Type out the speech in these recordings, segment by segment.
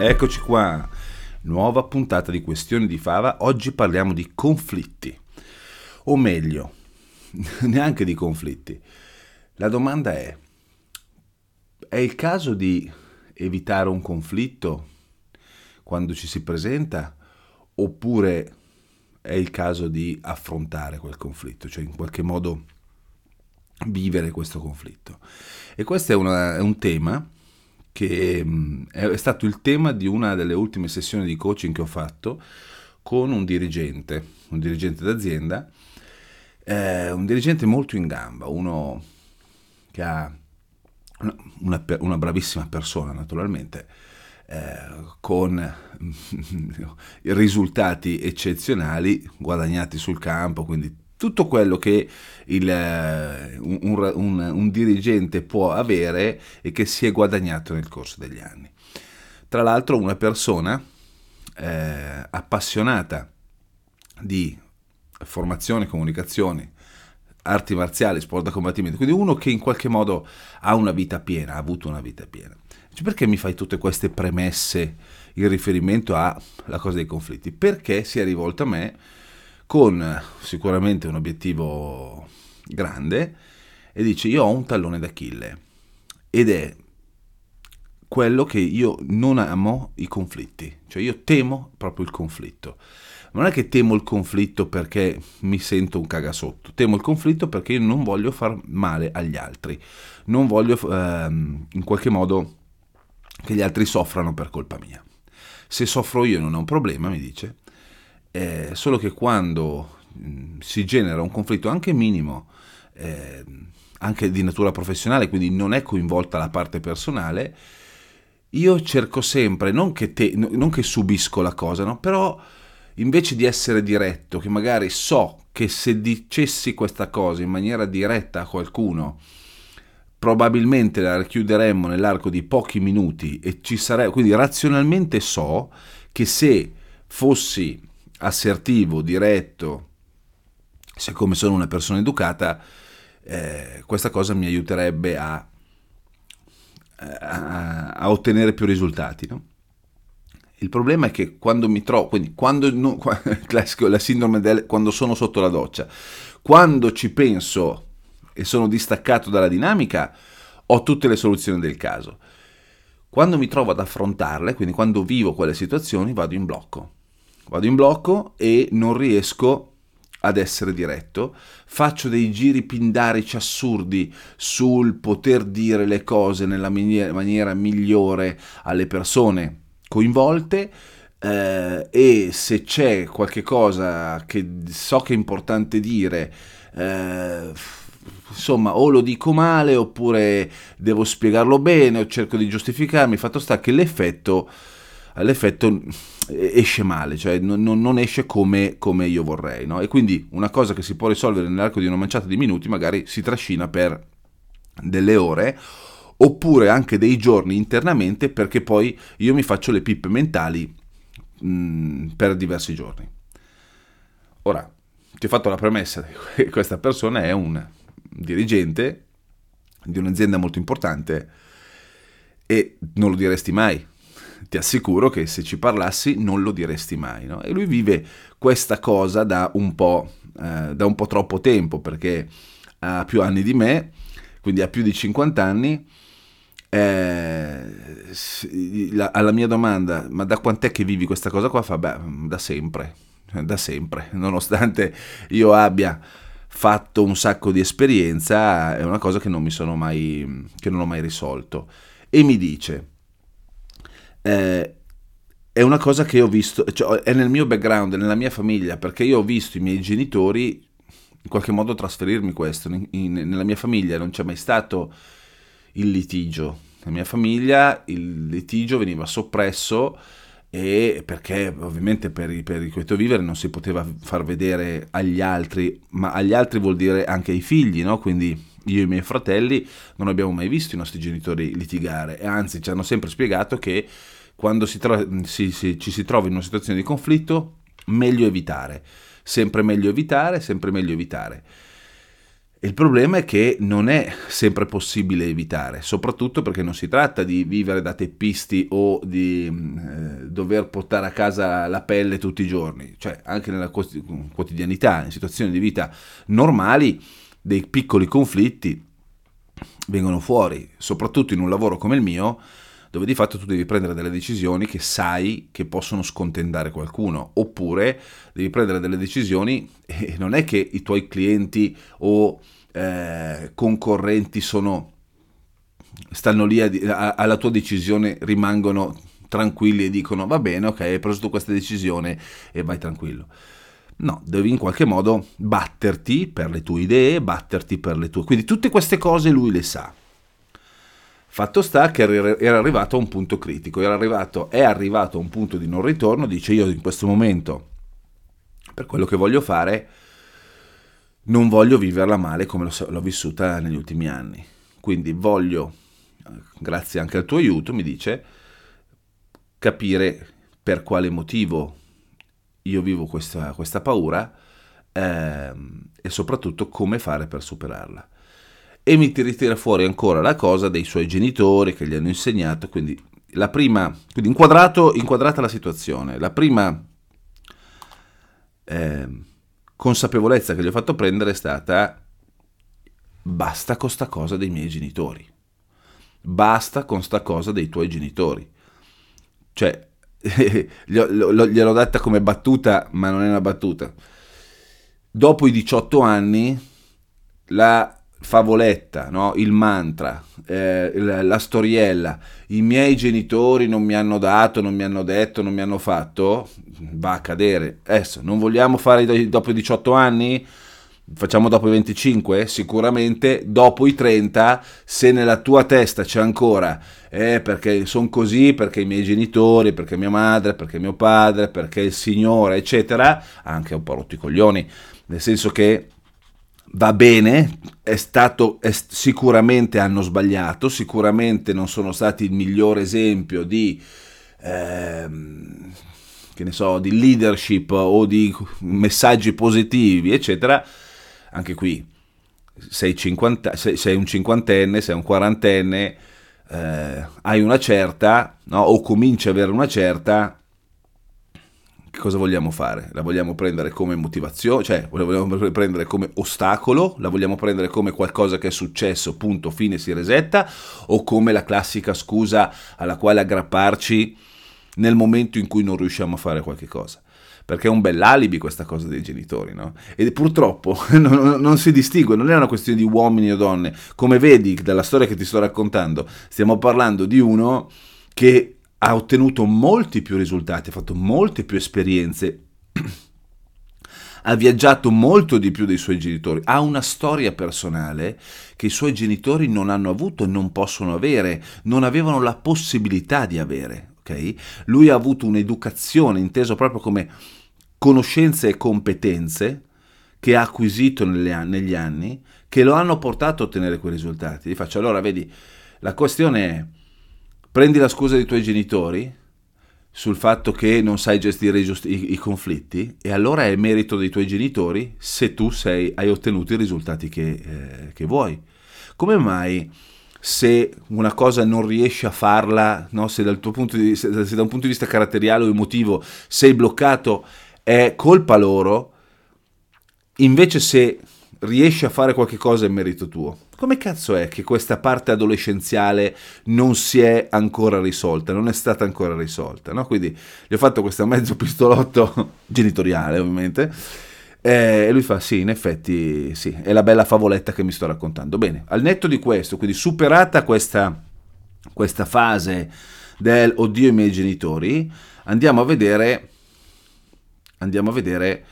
Eccoci qua, nuova puntata di Questioni di Fava. Oggi parliamo di conflitti, o meglio, neanche di conflitti. La domanda è, è il caso di evitare un conflitto quando ci si presenta oppure è il caso di affrontare quel conflitto, cioè in qualche modo vivere questo conflitto? E questo è, una, è un tema che mm, è stato il tema di una delle ultime sessioni di coaching che ho fatto con un dirigente, un dirigente d'azienda, eh, un dirigente molto in gamba, uno che ha una, una, una bravissima persona naturalmente, eh, con risultati eccezionali guadagnati sul campo, quindi tutto quello che il, eh, un, un, un, dirigente può avere e che si è guadagnato nel corso degli anni. Tra l'altro una persona eh, appassionata di formazione, comunicazione, arti marziali, sport da combattimento, quindi uno che in qualche modo ha una vita piena, ha avuto una vita piena. Cioè, perché mi fai tutte queste premesse in riferimento alla cosa dei conflitti? Perché si è rivolto a me con sicuramente un obiettivo grande e dice io ho un tallone d'Achille ed è quello che io non amo i conflitti, cioè io temo proprio il conflitto. Non è che temo il conflitto perché mi sento un cagasotto, temo il conflitto perché io non voglio far male agli altri, non voglio ehm, in qualche modo che gli altri soffrano per colpa mia. Se soffro io non è un problema, mi dice, eh, solo che quando mh, mm, si genera un conflitto anche minimo, eh, anche di natura professionale, quindi non è coinvolta la parte personale, io cerco sempre, non che, te, non che subisco la cosa, no? però invece di essere diretto, che magari so che se dicessi questa cosa in maniera diretta a qualcuno, probabilmente la chiuderemmo nell'arco di pochi minuti e ci sarebbe, quindi razionalmente so che se fossi assertivo, diretto, siccome sono una persona educata, eh, questa cosa mi aiuterebbe a, a, a ottenere più risultati. No? Il problema è che quando mi trovo, quindi quando, non, classico, la sindrome del quando sono sotto la doccia, quando ci penso e sono distaccato dalla dinamica, ho tutte le soluzioni del caso. Quando mi trovo ad affrontarle, quindi quando vivo quelle situazioni, vado in blocco vado in blocco e non riesco ad essere diretto, faccio dei giri pindarici assurdi sul poter dire le cose nella maniera, migliore alle persone coinvolte eh, e se c'è qualche cosa che so che è importante dire, eh, insomma o lo dico male oppure devo spiegarlo bene o cerco di giustificarmi, fatto sta che l'effetto l'effetto esce male, cioè non, non esce come, come, io vorrei. No? E quindi una cosa che si può risolvere nell'arco di una manciata di minuti magari si trascina per delle ore oppure anche dei giorni internamente perché poi io mi faccio le pippe mentali mm, per diversi giorni. Ora, ti ho fatto la premessa che questa persona è un dirigente di un'azienda molto importante e non lo diresti mai ti assicuro che se ci parlassi non lo diresti mai. No? E lui vive questa cosa da un, po', eh, da un po' troppo tempo perché ha più anni di me, quindi ha più di 50 anni. Eh, alla mia domanda, ma da quant'è che vivi questa cosa qua? Fa, beh, da sempre, da sempre, nonostante io abbia fatto un sacco di esperienza, è una cosa che non mi sono mai, che non ho mai risolto. E mi dice, eh, è una cosa che ho visto, cioè è nel mio background, nella mia famiglia, perché io ho visto i miei genitori in qualche modo trasferirmi questo. In, in, nella mia famiglia non c'è mai stato il litigio, nella mia famiglia il litigio veniva soppresso e perché ovviamente per, per il quieto vivere non si poteva far vedere agli altri, ma agli altri vuol dire anche ai figli, no? Quindi io e i miei fratelli non abbiamo mai visto i nostri genitori litigare e anzi ci hanno sempre spiegato che quando si tro- si, si, ci si trova in una situazione di conflitto meglio evitare, sempre meglio evitare, sempre meglio evitare. Il problema è che non è sempre possibile evitare, soprattutto perché non si tratta di vivere da teppisti o di eh, dover portare a casa la pelle tutti i giorni, cioè anche nella quotidianità, in situazioni di vita normali, dei piccoli conflitti vengono fuori, soprattutto in un lavoro come il mio, dove di fatto tu devi prendere delle decisioni che sai che possono scontentare qualcuno, oppure devi prendere delle decisioni e non è che i tuoi clienti o eh, concorrenti sono, stanno lì a, a, alla tua decisione, rimangono tranquilli e dicono va bene, ok, hai preso tu questa decisione e vai tranquillo. No, devi in qualche modo batterti per le tue idee, batterti per le tue... Quindi tutte queste cose lui le sa. Fatto sta che era arrivato a un punto critico, arrivato, è arrivato a un punto di non ritorno, dice io in questo momento, per quello che voglio fare, non voglio viverla male come l'ho, vissuta negli ultimi anni. Quindi voglio, grazie anche al tuo aiuto, mi dice, capire per quale motivo io vivo questa, questa paura eh, e soprattutto come fare per superarla e mi ritira fuori ancora la cosa dei suoi genitori che gli hanno insegnato, quindi la prima, quindi inquadrata la situazione, la prima eh, consapevolezza che gli ho fatto prendere è stata basta con sta cosa dei miei genitori, basta con sta cosa dei tuoi genitori, cioè gliel'ho detta come battuta, ma non è una battuta. Dopo i 18 anni, la favoletta, no? il mantra, eh, la storiella, i miei genitori non mi hanno dato, non mi hanno detto, non mi hanno fatto, va a cadere. Adesso, non vogliamo fare dopo i 18 anni? Facciamo dopo i 25? Sicuramente dopo i 30, se nella tua testa c'è ancora, eh, perché sono così, perché i miei genitori, perché mia madre, perché mio padre, perché il Signore, eccetera, anche un po' rotti coglioni, nel senso che va bene, è stato, è, sicuramente hanno sbagliato, sicuramente non sono stati il miglior esempio di, ehm, so, di leadership o di messaggi positivi, eccetera. Anche qui sei, 50, sei, sei un cinquantenne, sei un quarantenne, eh, hai una certa, no? o cominci ad avere una certa, cosa vogliamo fare? La vogliamo prendere come motivazione, cioè la vogliamo prendere come ostacolo, la vogliamo prendere come qualcosa che è successo, punto, fine, si resetta, o come la classica scusa alla quale aggrapparci nel momento in cui non riusciamo a fare qualche cosa perché è un bell'alibi questa cosa dei genitori, no? E purtroppo non, non, si distingue, non è una questione di uomini o donne. Come vedi dalla storia che ti sto raccontando, stiamo parlando di uno che ha ottenuto molti più risultati, ha fatto molte più esperienze, ha viaggiato molto di più dei suoi genitori, ha una storia personale che i suoi genitori non hanno avuto e non possono avere, non avevano la possibilità di avere. Okay? Lui ha avuto un'educazione inteso proprio come conoscenze e competenze che ha acquisito negli anni che lo hanno portato a ottenere quei risultati. Gli faccio allora, vedi, la questione è prendi la scusa dei tuoi genitori sul fatto che non sai gestire i, giusti, i, conflitti e allora è merito dei tuoi genitori se tu sei, hai ottenuto i risultati che, eh, che, vuoi. Come mai se una cosa non riesci a farla, no, se, di, se, se da un punto di vista caratteriale o emotivo sei bloccato, è colpa loro, invece se riesci a fare qualche cosa è merito tuo. Come cazzo è che questa parte adolescenziale non si è ancora risolta, non è stata ancora risolta? No? Quindi gli ho fatto questo mezzo pistolotto genitoriale, ovviamente. E lui fa: Sì, in effetti, sì, è la bella favoletta che mi sto raccontando. Bene, al netto di questo, quindi superata questa, questa fase del oddio i miei genitori, andiamo a vedere, andiamo a vedere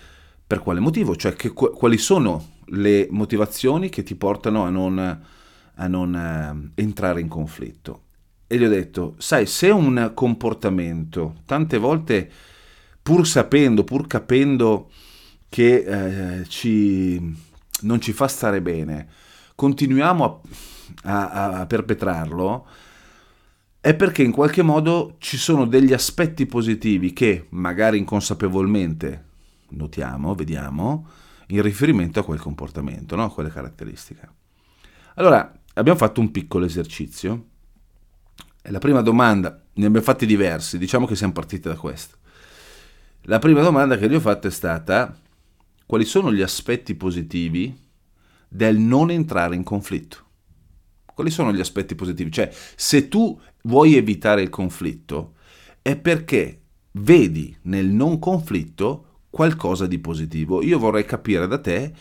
per quale motivo, cioè che, quali sono le motivazioni che ti portano a non, a non eh, entrare in conflitto. e gli ho detto, sai, se un comportamento, tante volte pur sapendo, pur capendo che eh, ci, non ci fa stare bene, continuiamo a, a, a perpetrarlo, è perché in qualche modo ci sono degli aspetti positivi che magari inconsapevolmente notiamo, vediamo, in riferimento a quel comportamento, no? a quelle caratteristiche. Allora, abbiamo fatto un piccolo esercizio la prima domanda, ne abbiamo fatti diversi, diciamo che siamo partiti da questo. La prima domanda che gli ho fatto è stata quali sono gli aspetti positivi del non entrare in conflitto? Quali sono gli aspetti positivi? Cioè, se tu vuoi evitare il conflitto, è perché vedi nel non conflitto qualcosa di positivo. Io vorrei capire da te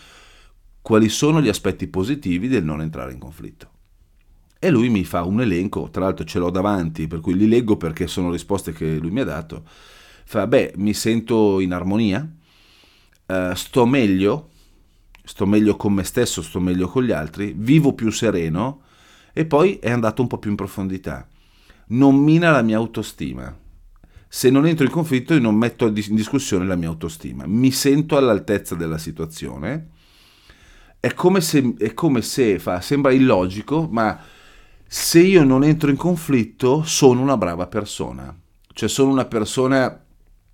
quali sono gli aspetti positivi del non entrare in conflitto. E lui mi fa un elenco, tra l'altro ce l'ho davanti, per cui li leggo perché sono risposte che lui mi ha dato. Fa, beh, mi sento in armonia, uh, sto meglio, sto meglio con me stesso, sto meglio con gli altri, vivo più sereno e poi è andato un po' più in profondità. Non mina la mia autostima. Se non entro in conflitto io non metto in discussione la mia autostima, mi sento all'altezza della situazione. È come se, è come se fa, sembra illogico, ma se io non entro in conflitto sono una brava persona, cioè sono una persona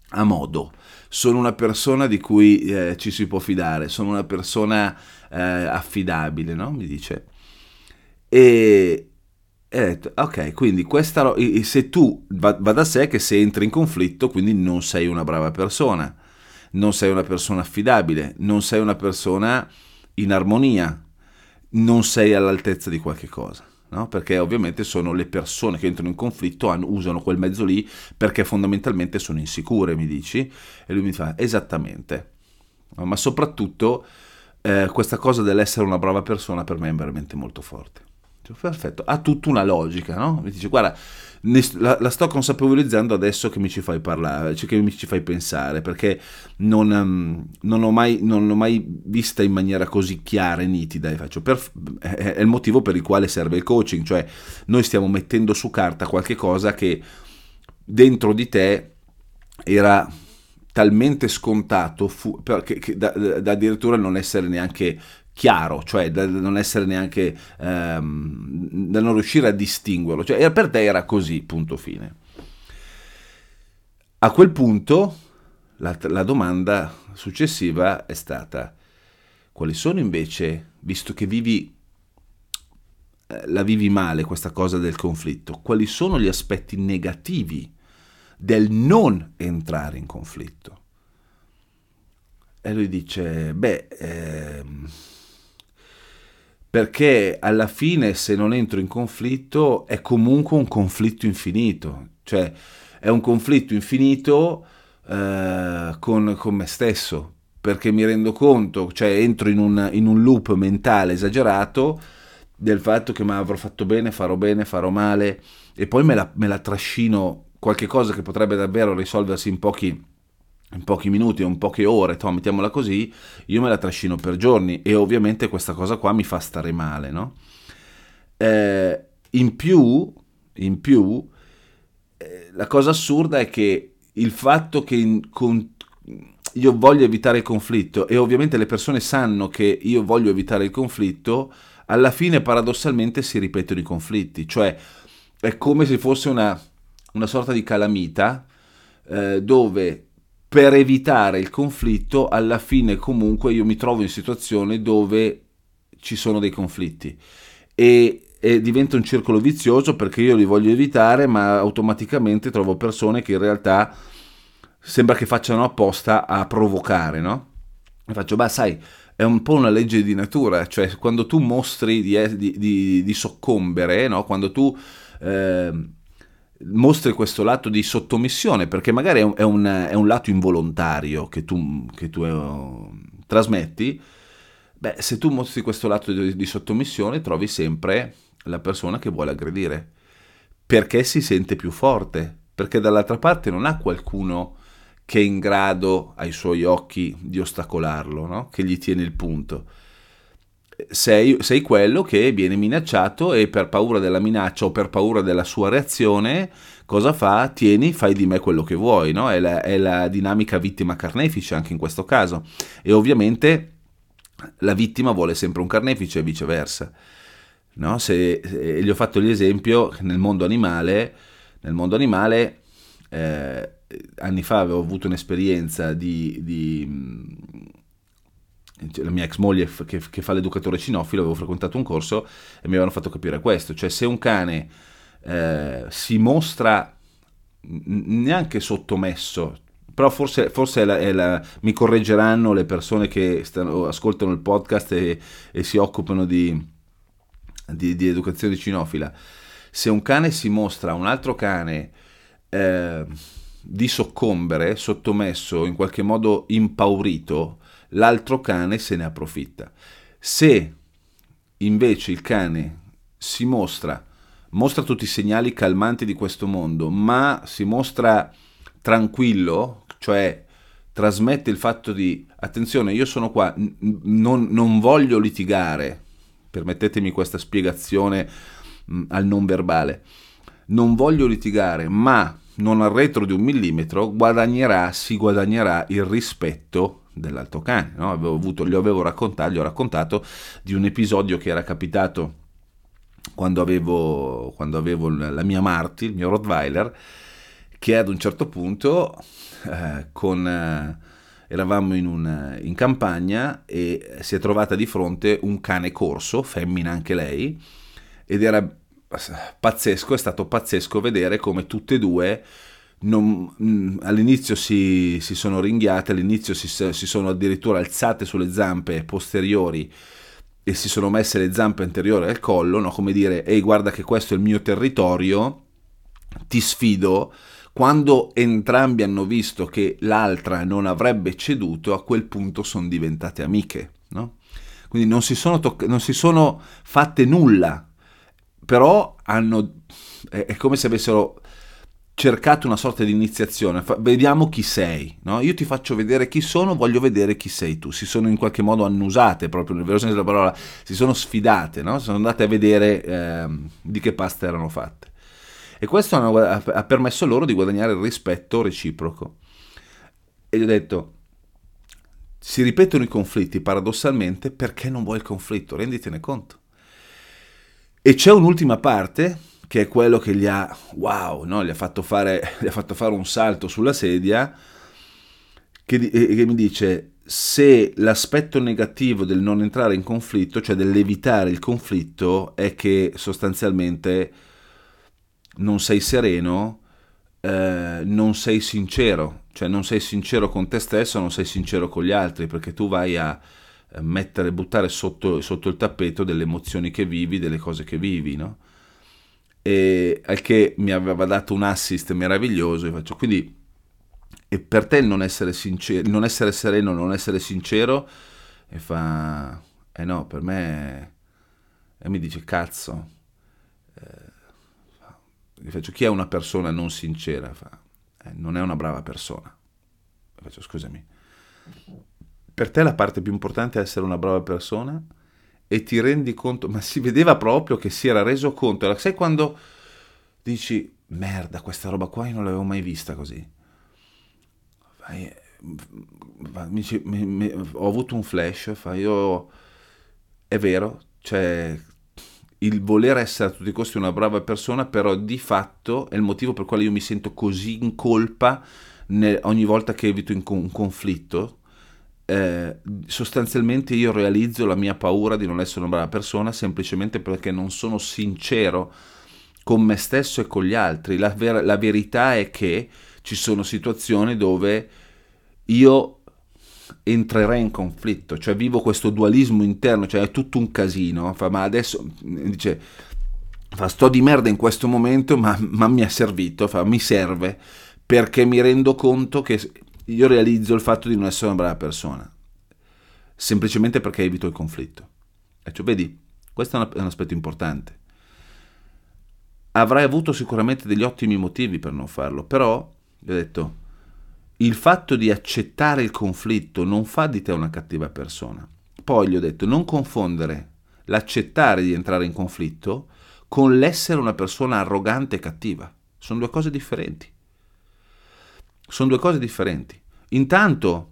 a modo, sono una persona di cui eh, ci si può fidare, sono una persona eh, affidabile, no? Mi dice. E, e ho detto, ok, quindi questa, se tu va, va da sé che se entri in conflitto, quindi non sei una brava persona, non sei una persona affidabile, non sei una persona in armonia, non sei all'altezza di qualche cosa no? perché ovviamente sono le persone che entrano in conflitto, hanno, usano quel mezzo lì perché fondamentalmente sono insicure, mi dici? E lui mi fa, esattamente, ma soprattutto eh, questa cosa dell'essere una brava persona per me è veramente molto forte. Cioè, perfetto, ha tutta una logica, no? Mi dice, guarda, la, la, sto consapevolizzando adesso che mi ci fai parlare, cioè che mi ci fai pensare, perché non, um, non, ho mai, non, l'ho mai vista in maniera così chiara e nitida. E faccio per, è, il motivo per il quale serve il coaching, cioè noi stiamo mettendo su carta qualche cosa che dentro di te era talmente scontato fu, che, che da, da, addirittura non essere neanche chiaro, cioè da non essere neanche, ehm, da non riuscire a distinguerlo, cioè per te era così, punto fine. A quel punto la, la domanda successiva è stata, quali sono invece, visto che vivi eh, la vivi male questa cosa del conflitto, quali sono gli aspetti negativi del non entrare in conflitto? E lui dice, beh, ehm, perché alla fine se non entro in conflitto è comunque un conflitto infinito, cioè è un conflitto infinito eh, con, con, me stesso, perché mi rendo conto, cioè entro in un, in un loop mentale esagerato del fatto che ma avrò fatto bene, farò bene, farò male e poi me la, me la trascino qualche cosa che potrebbe davvero risolversi in pochi in pochi minuti o in poche ore, to, mettiamola così, io me la trascino per giorni e ovviamente questa cosa qua mi fa stare male, no? Eh, in più, in più eh, la cosa assurda è che il fatto che in, con, io voglio evitare il conflitto e ovviamente le persone sanno che io voglio evitare il conflitto, alla fine paradossalmente si ripetono i conflitti, cioè è come se fosse una, una sorta di calamita eh, dove per evitare il conflitto, alla fine comunque io mi trovo in situazioni dove ci sono dei conflitti e, e, diventa un circolo vizioso perché io li voglio evitare, ma automaticamente trovo persone che in realtà sembra che facciano apposta a provocare, no? E faccio, beh, sai, è un po' una legge di natura, cioè quando tu mostri di, di, di, di soccombere, no? quando tu... Eh, mostri questo lato di sottomissione, perché magari è un, è un, è un lato involontario che tu, che tu uh, trasmetti, beh, se tu mostri questo lato di, di sottomissione trovi sempre la persona che vuole aggredire, perché si sente più forte, perché dall'altra parte non ha qualcuno che è in grado ai suoi occhi di ostacolarlo, no? che gli tiene il punto. Sei, sei, quello che viene minacciato e per paura della minaccia o per paura della sua reazione, cosa fa? Tieni, fai di me quello che vuoi, no? È la, è la dinamica vittima-carnefice anche in questo caso. E ovviamente la vittima vuole sempre un carnefice e viceversa. No? Se, se, gli ho fatto l'esempio nel mondo animale, nel mondo animale eh, anni fa avevo avuto un'esperienza di, di la mia ex moglie che, che, fa l'educatore cinofilo, avevo frequentato un corso e mi avevano fatto capire questo, cioè se un cane eh, si mostra neanche sottomesso, però forse, forse è la, è la, mi correggeranno le persone che stanno, ascoltano il podcast e, e si occupano di, di, di, educazione cinofila. Se un cane si mostra a un altro cane eh, di soccombere, sottomesso, in qualche modo impaurito, l'altro cane se ne approfitta. Se invece il cane si mostra, mostra tutti i segnali calmanti di questo mondo, ma si mostra tranquillo, cioè trasmette il fatto di attenzione, io sono qua, non, non, voglio litigare, permettetemi questa spiegazione mh, al non verbale, non voglio litigare, ma non arretro di un millimetro, guadagnerà, si guadagnerà il rispetto dell'altro cane. No? Avevo avuto, gli avevo raccontato, gli ho raccontato di un episodio che era capitato quando avevo, quando avevo la mia Marty, il mio Rottweiler, che ad un certo punto eh, con, eh, eravamo in, un, in campagna e si è trovata di fronte un cane corso, femmina anche lei, ed era pazzesco, è stato pazzesco vedere come tutte e due non, mm, all'inizio si, si, sono ringhiate, all'inizio si, si, sono addirittura alzate sulle zampe posteriori e si sono messe le zampe anteriori al collo, no? come dire, ehi guarda che questo è il mio territorio, ti sfido. Quando entrambi hanno visto che l'altra non avrebbe ceduto, a quel punto sono diventate amiche. No? Quindi non si, sono toc- non si sono fatte nulla, però hanno, è, è come se avessero cercato una sorta di iniziazione, Fa, vediamo chi sei, no? io ti faccio vedere chi sono, voglio vedere chi sei tu, si sono in qualche modo annusate proprio nel vero senso della parola, si sono sfidate, no? sono andate a vedere eh, di che pasta erano fatte. E questo ha permesso loro di guadagnare il rispetto reciproco. E gli ho detto, si ripetono i conflitti paradossalmente perché non vuoi il conflitto, renditene conto. E c'è un'ultima parte che è quello che gli ha, wow, no? gli, ha fatto fare, gli ha fatto fare un salto sulla sedia, che, che mi dice se l'aspetto negativo del non entrare in conflitto, cioè dell'evitare il conflitto, è che sostanzialmente non sei sereno, eh, non sei sincero, cioè non sei sincero con te stesso, non sei sincero con gli altri, perché tu vai a mettere, buttare sotto, sotto il tappeto delle emozioni che vivi, delle cose che vivi, no? E al che mi aveva dato un assist meraviglioso e faccio quindi e per te non essere sincero non essere sereno non essere sincero e fa eh no per me e mi dice cazzo eh, gli faccio chi è una persona non sincera? Fa eh, non è una brava persona. E faccio scusami. Per te la parte più importante è essere una brava persona e ti rendi conto, ma si vedeva proprio che si era reso conto. Sai quando dici, merda, questa roba qua io non l'avevo mai vista così. Fai, mi, mi, mi, ho avuto un flash, fa, io, è vero, cioè il voler essere a tutti i costi una brava persona, però di fatto è il motivo per quale io mi sento così in colpa ogni volta che evito un conflitto, eh, sostanzialmente io realizzo la mia paura di non essere una brava persona semplicemente perché non sono sincero con me stesso e con gli altri. La, ver- la verità è che ci sono situazioni dove io entrerei in conflitto, cioè vivo questo dualismo interno, cioè è tutto un casino, fa, ma adesso dice, fa, sto di merda in questo momento, ma, ma mi è servito, fa, mi serve, perché mi rendo conto che io realizzo il fatto di non essere una brava persona, semplicemente perché evito il conflitto. E cioè, vedi, questo è un aspetto importante. Avrai avuto sicuramente degli ottimi motivi per non farlo, però, gli ho detto, il fatto di accettare il conflitto non fa di te una cattiva persona. Poi gli ho detto, non confondere l'accettare di entrare in conflitto con l'essere una persona arrogante e cattiva. Sono due cose differenti. Sono due cose differenti. Intanto,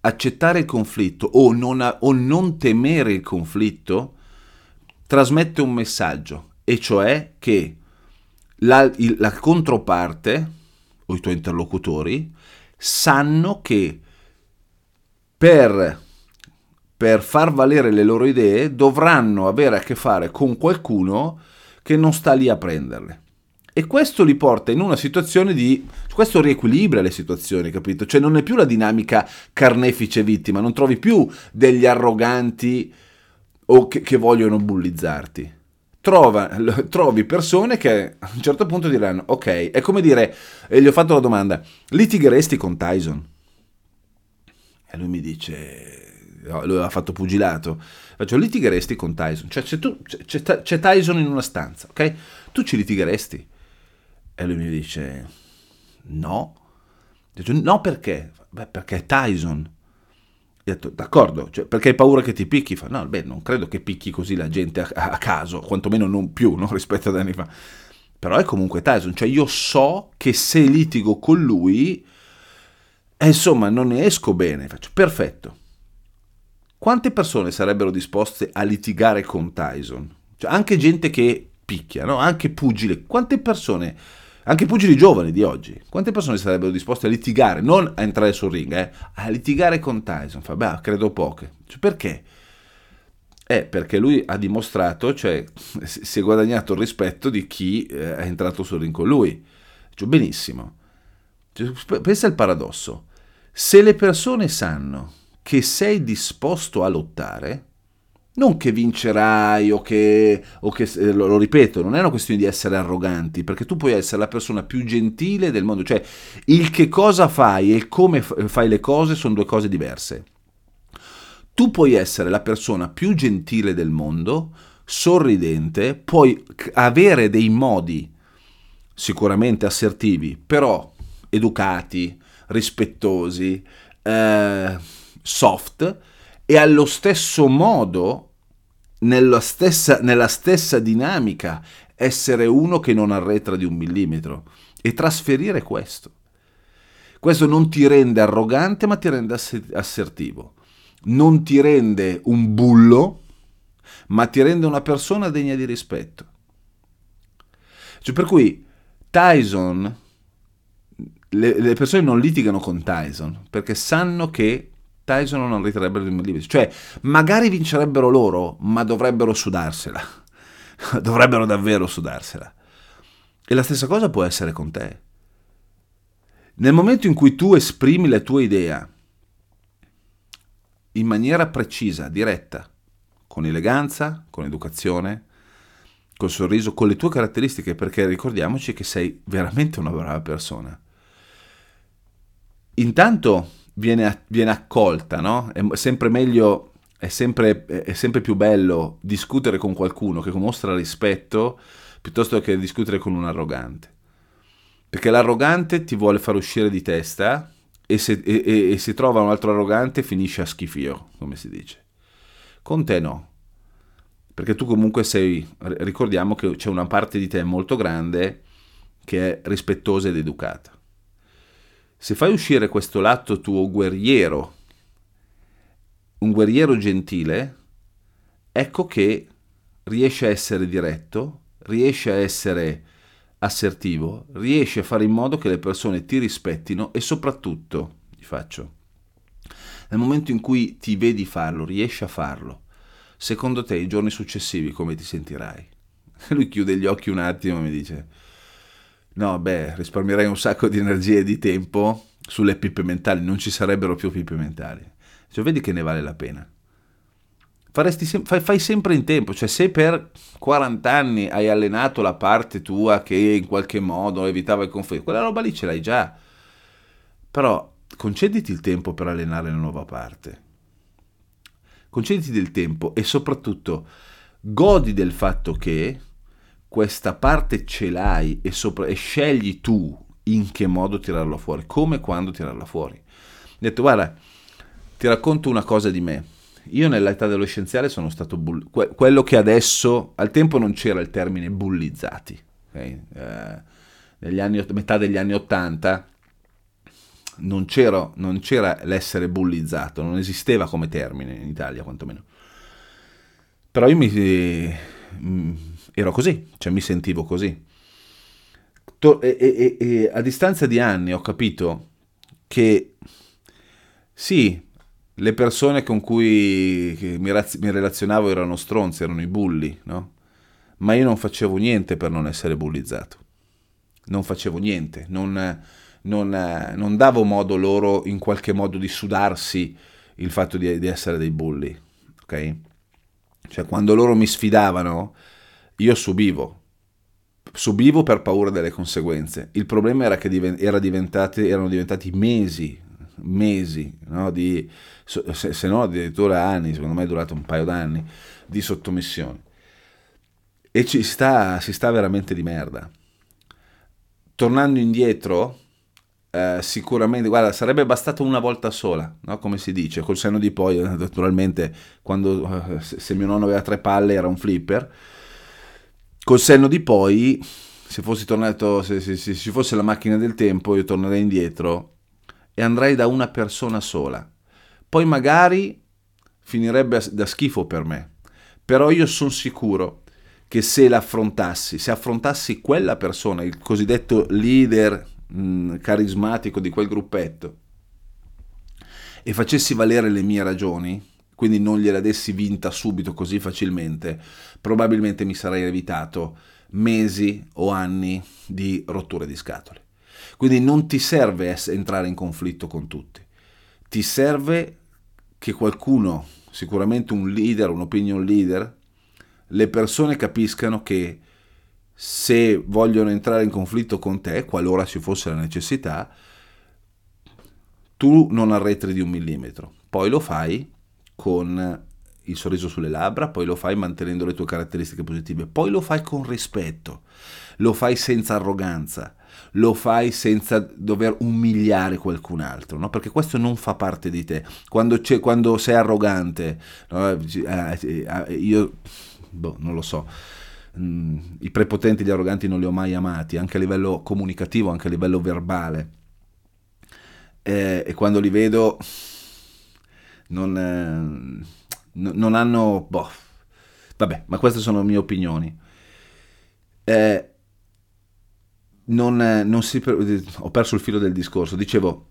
accettare il conflitto o non, o non temere il conflitto trasmette un messaggio, e cioè che la, il, la controparte o i tuoi interlocutori sanno che per, per far valere le loro idee dovranno avere a che fare con qualcuno che non sta lì a prenderle. E questo li porta in una situazione di... questo riequilibra le situazioni, capito? Cioè non è più la dinamica carnefice-vittima, non trovi più degli arroganti o che, che vogliono bullizzarti. Trova, trovi persone che a un certo punto diranno, ok, è come dire, e gli ho fatto la domanda, litigheresti con Tyson? E lui mi dice, no, lui aveva fatto pugilato, faccio, litigheresti con Tyson? Cioè c'è, tu, c'è, c'è Tyson in una stanza, ok? Tu ci litigheresti? E lui mi dice, no. Dice, no perché? Beh, perché è Tyson. Ho detto, d'accordo, cioè, perché hai paura che ti picchi? Fa, no, beh, non credo che picchi così la gente a, a caso, quantomeno non più no? rispetto ad anni fa. Però è comunque Tyson, cioè io so che se litigo con lui, eh, insomma, non ne esco bene. Faccio, perfetto. Quante persone sarebbero disposte a litigare con Tyson? Cioè, anche gente che picchia, no? anche pugile. Quante persone anche i pugili giovani di oggi, quante persone sarebbero disposte a litigare, non a entrare sul ring, eh, a litigare con Tyson? Fa, beh, credo poche. Cioè, perché? Eh, perché lui ha dimostrato, cioè si è guadagnato il rispetto di chi eh, è entrato sul ring con lui. Cioè, benissimo. Cioè, pensa al paradosso. Se le persone sanno che sei disposto a lottare, non che vincerai o che, o che eh, lo, lo, ripeto, non è una questione di essere arroganti, perché tu puoi essere la persona più gentile del mondo, cioè il che cosa fai e il come fai le cose sono due cose diverse. Tu puoi essere la persona più gentile del mondo, sorridente, puoi avere dei modi sicuramente assertivi, però educati, rispettosi, eh, soft, e allo stesso modo stessa, nella stessa dinamica essere uno che non arretra di un millimetro e trasferire questo. Questo non ti rende arrogante, ma ti rende assertivo. Non ti rende un bullo, ma ti rende una persona degna di rispetto. Cioè, per cui Tyson, le, le persone non litigano con Tyson perché sanno che Tyson non riterebbero di limiti. Cioè, magari vincerebbero loro, ma dovrebbero sudarsela. dovrebbero davvero sudarsela. E la stessa cosa può essere con te. Nel momento in cui tu esprimi la tua idea in maniera precisa, diretta, con eleganza, con educazione, col sorriso, con le tue caratteristiche, perché ricordiamoci che sei veramente una brava persona. Intanto viene, viene accolta, no? È sempre meglio, è sempre, è sempre più bello discutere con qualcuno che mostra rispetto piuttosto che discutere con un arrogante. Perché l'arrogante ti vuole far uscire di testa e se, e, e se trova un altro arrogante finisce a schifio, come si dice. Con te no. Perché tu comunque sei, ricordiamo che c'è una parte di te molto grande che è rispettosa ed educata. Se fai uscire questo lato tuo guerriero, un guerriero gentile, ecco che riesce a essere diretto, riesce a essere assertivo, riesce a fare in modo che le persone ti rispettino e soprattutto, ti faccio, nel momento in cui ti vedi farlo, riesci a farlo, secondo te i giorni successivi come ti sentirai? Lui chiude gli occhi un attimo e mi dice, No, beh, risparmierei un sacco di energie e di tempo sulle pippe mentali, non ci sarebbero più pippe mentali. Cioè, vedi che ne vale la pena. Sem- fai, fai, sempre in tempo, cioè se per 40 anni hai allenato la parte tua che in qualche modo evitava il conflitto, quella roba lì ce l'hai già. Però concediti il tempo per allenare la nuova parte. Concediti del tempo e soprattutto godi del fatto che questa parte ce l'hai e, sopra, e scegli tu in che modo tirarla fuori, come e quando tirarla fuori. Ho detto, guarda, ti racconto una cosa di me. io nell'età adolescenziale sono stato bull- que- quello che adesso, al tempo non c'era il termine bullizzati, okay? eh, negli anni, metà degli anni Ottanta non c'era, non c'era l'essere bullizzato, non esisteva come termine in Italia quantomeno. Però io mi, mm, ero così, cioè mi sentivo così. To- e, e, e a distanza di anni ho capito che sì, le persone con cui mi, raz- mi, relazionavo erano stronzi, erano i bulli, no? Ma io non facevo niente per non essere bullizzato. Non facevo niente, non, non, non davo modo loro in qualche modo di sudarsi il fatto di, di essere dei bulli, ok? Cioè quando loro mi sfidavano, io subivo, subivo per paura delle conseguenze. Il problema era che diven- era erano diventati mesi, mesi, no? di, se, se no addirittura anni, secondo me è durato un paio d'anni, di sottomissione. E ci sta, si sta veramente di merda. Tornando indietro, eh, sicuramente, guarda, sarebbe bastato una volta sola, no? come si dice, col senno di poi, naturalmente, quando, eh, se mio nonno aveva tre palle era un flipper, col senno di poi, se fossi tornato, se ci fosse la macchina del tempo, io tornerei indietro e andrei da una persona sola. Poi magari finirebbe da schifo per me, però io sono sicuro che se l'affrontassi, se affrontassi quella persona, il cosiddetto leader mh, mm, carismatico di quel gruppetto, e facessi valere le mie ragioni, quindi non gliela dessi vinta subito così facilmente, probabilmente mi sarei evitato mesi o anni di rotture di scatole. Quindi non ti serve entrare in conflitto con tutti, ti serve che qualcuno, sicuramente un leader, un opinion leader, le persone capiscano che se vogliono entrare in conflitto con te, qualora ci fosse la necessità, tu non arretri di un millimetro. Poi lo fai con il sorriso sulle labbra, poi lo fai mantenendo le tue caratteristiche positive, poi lo fai con rispetto, lo fai senza arroganza, lo fai senza dover umiliare qualcun altro, no? perché questo non fa parte di te. Quando, quando sei arrogante, no? Eh, eh, io boh, non lo so. Mm, I prepotenti, gli arroganti non li ho mai amati, anche a livello comunicativo, anche a livello verbale. E, e quando li vedo non, eh, non hanno... Boh, vabbè, ma queste sono mie opinioni. Eh, non, non si, ho perso il filo del discorso. Dicevo,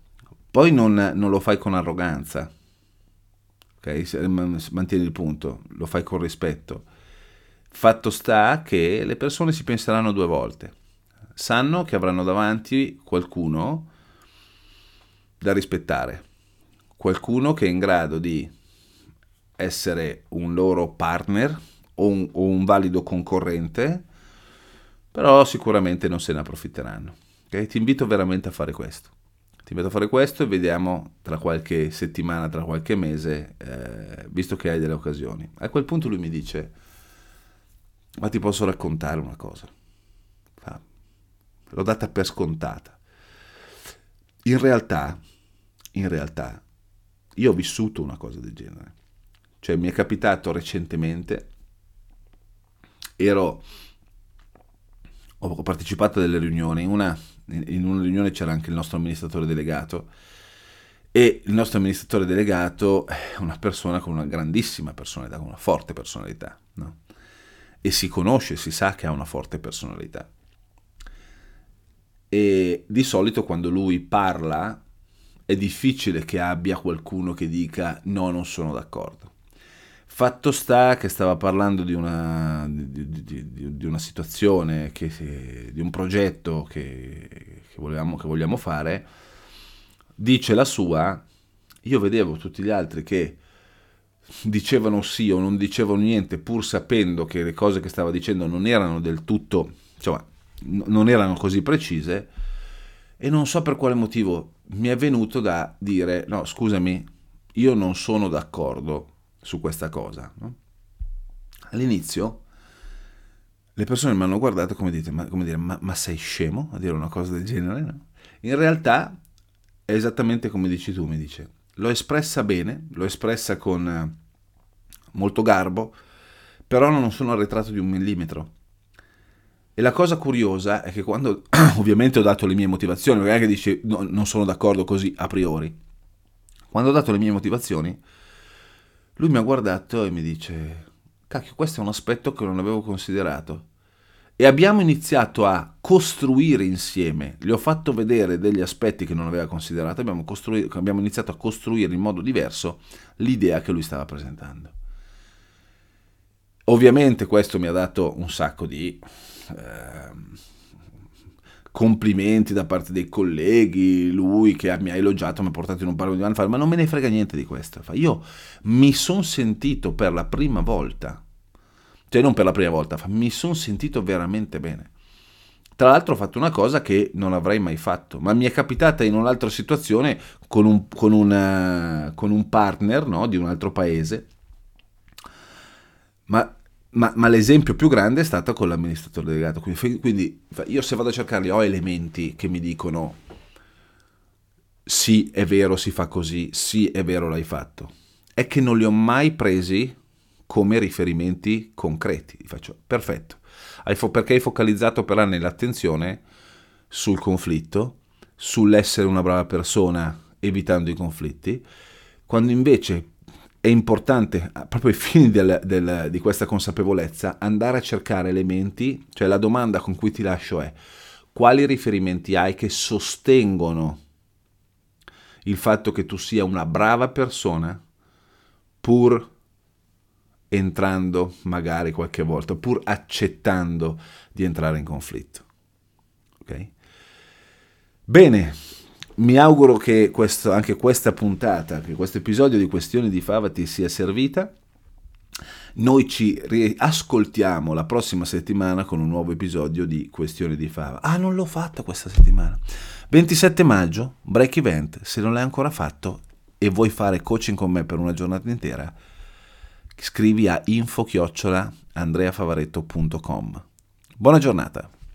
poi non, non lo fai con arroganza, ok? Mantieni il punto, lo fai con rispetto. Fatto sta che le persone si penseranno due volte. Sanno che avranno davanti qualcuno da rispettare, qualcuno che è in grado di essere un loro partner o un, o un valido concorrente però sicuramente non se ne approfitteranno. Okay? Ti invito veramente a fare questo. Ti invito a fare questo e vediamo tra qualche settimana, tra qualche mese, eh, visto che hai delle occasioni. A quel punto lui mi dice, ma ti posso raccontare una cosa. L'ho data per scontata. In realtà, in realtà, io ho vissuto una cosa del genere. Cioè mi è capitato recentemente, ero ho partecipato a delle riunioni, in una, in una riunione c'era anche il nostro amministratore delegato e il nostro amministratore delegato è una persona con una grandissima personalità, con una forte personalità, no? E si conosce, si sa che ha una forte personalità. E di solito quando lui parla è difficile che abbia qualcuno che dica no, non sono d'accordo. Fatto sta che stava parlando di una, di, di, di una situazione, che, di un progetto che, che, volevamo, che vogliamo fare, dice la sua, io vedevo tutti gli altri che dicevano sì o non dicevano niente pur sapendo che le cose che stava dicendo non erano del tutto, insomma, non erano così precise e non so per quale motivo mi è venuto da dire no, scusami, io non sono d'accordo su questa cosa. No? All'inizio le persone mi hanno guardato come, dite, ma, come dire, ma, ma, sei scemo a dire una cosa del genere? No? In realtà è esattamente come dici tu, mi dice. L'ho espressa bene, l'ho espressa con, molto garbo, però non sono arretrato di un millimetro. E la cosa curiosa è che quando ovviamente ho dato le mie motivazioni, che dice no, non sono d'accordo così a priori, quando ho dato le mie motivazioni, lui mi ha guardato e mi dice, cacchio, questo è un aspetto che non avevo considerato. E abbiamo iniziato a costruire insieme, gli ho fatto vedere degli aspetti che non aveva considerato, abbiamo, abbiamo iniziato a costruire in modo diverso l'idea che lui stava presentando. Ovviamente questo mi ha dato un sacco di eh, complimenti da parte dei colleghi, lui che mi ha elogiato, mi ha portato in un paio di anni fa, ma non me ne frega niente di questo. Io mi sono sentito per la prima volta, cioè non per la prima volta, mi sono sentito veramente bene. Tra l'altro ho fatto una cosa che non avrei mai fatto, ma mi è capitata in un'altra situazione con un, con una, con un partner no, di un altro paese, ma ma, ma, l'esempio più grande è stato con l'amministratore delegato. Quindi, quindi, io se vado a cercarli ho elementi che mi dicono sì, è vero, si fa così, sì, è vero, l'hai fatto. È che non li ho mai presi come riferimenti concreti. Faccio, perfetto. Perché hai focalizzato per anni l'attenzione sul conflitto, sull'essere una brava persona evitando i conflitti, quando invece è importante, proprio ai fini del, del, di questa consapevolezza, andare a cercare elementi, cioè la domanda con cui ti lascio è quali riferimenti hai che sostengono il fatto che tu sia una brava persona pur entrando magari qualche volta, pur accettando di entrare in conflitto. Ok? Bene, mi auguro che questo, anche questa puntata, che questo episodio di Questioni di Fava ti sia servita. Noi ci riascoltiamo la prossima settimana con un nuovo episodio di Questioni di Fava. Ah, non l'ho fatta questa settimana. 27 maggio, break event. Se non l'hai ancora fatto e vuoi fare coaching con me per una giornata intera, scrivi a info-andreafavaretto.com. Buona giornata.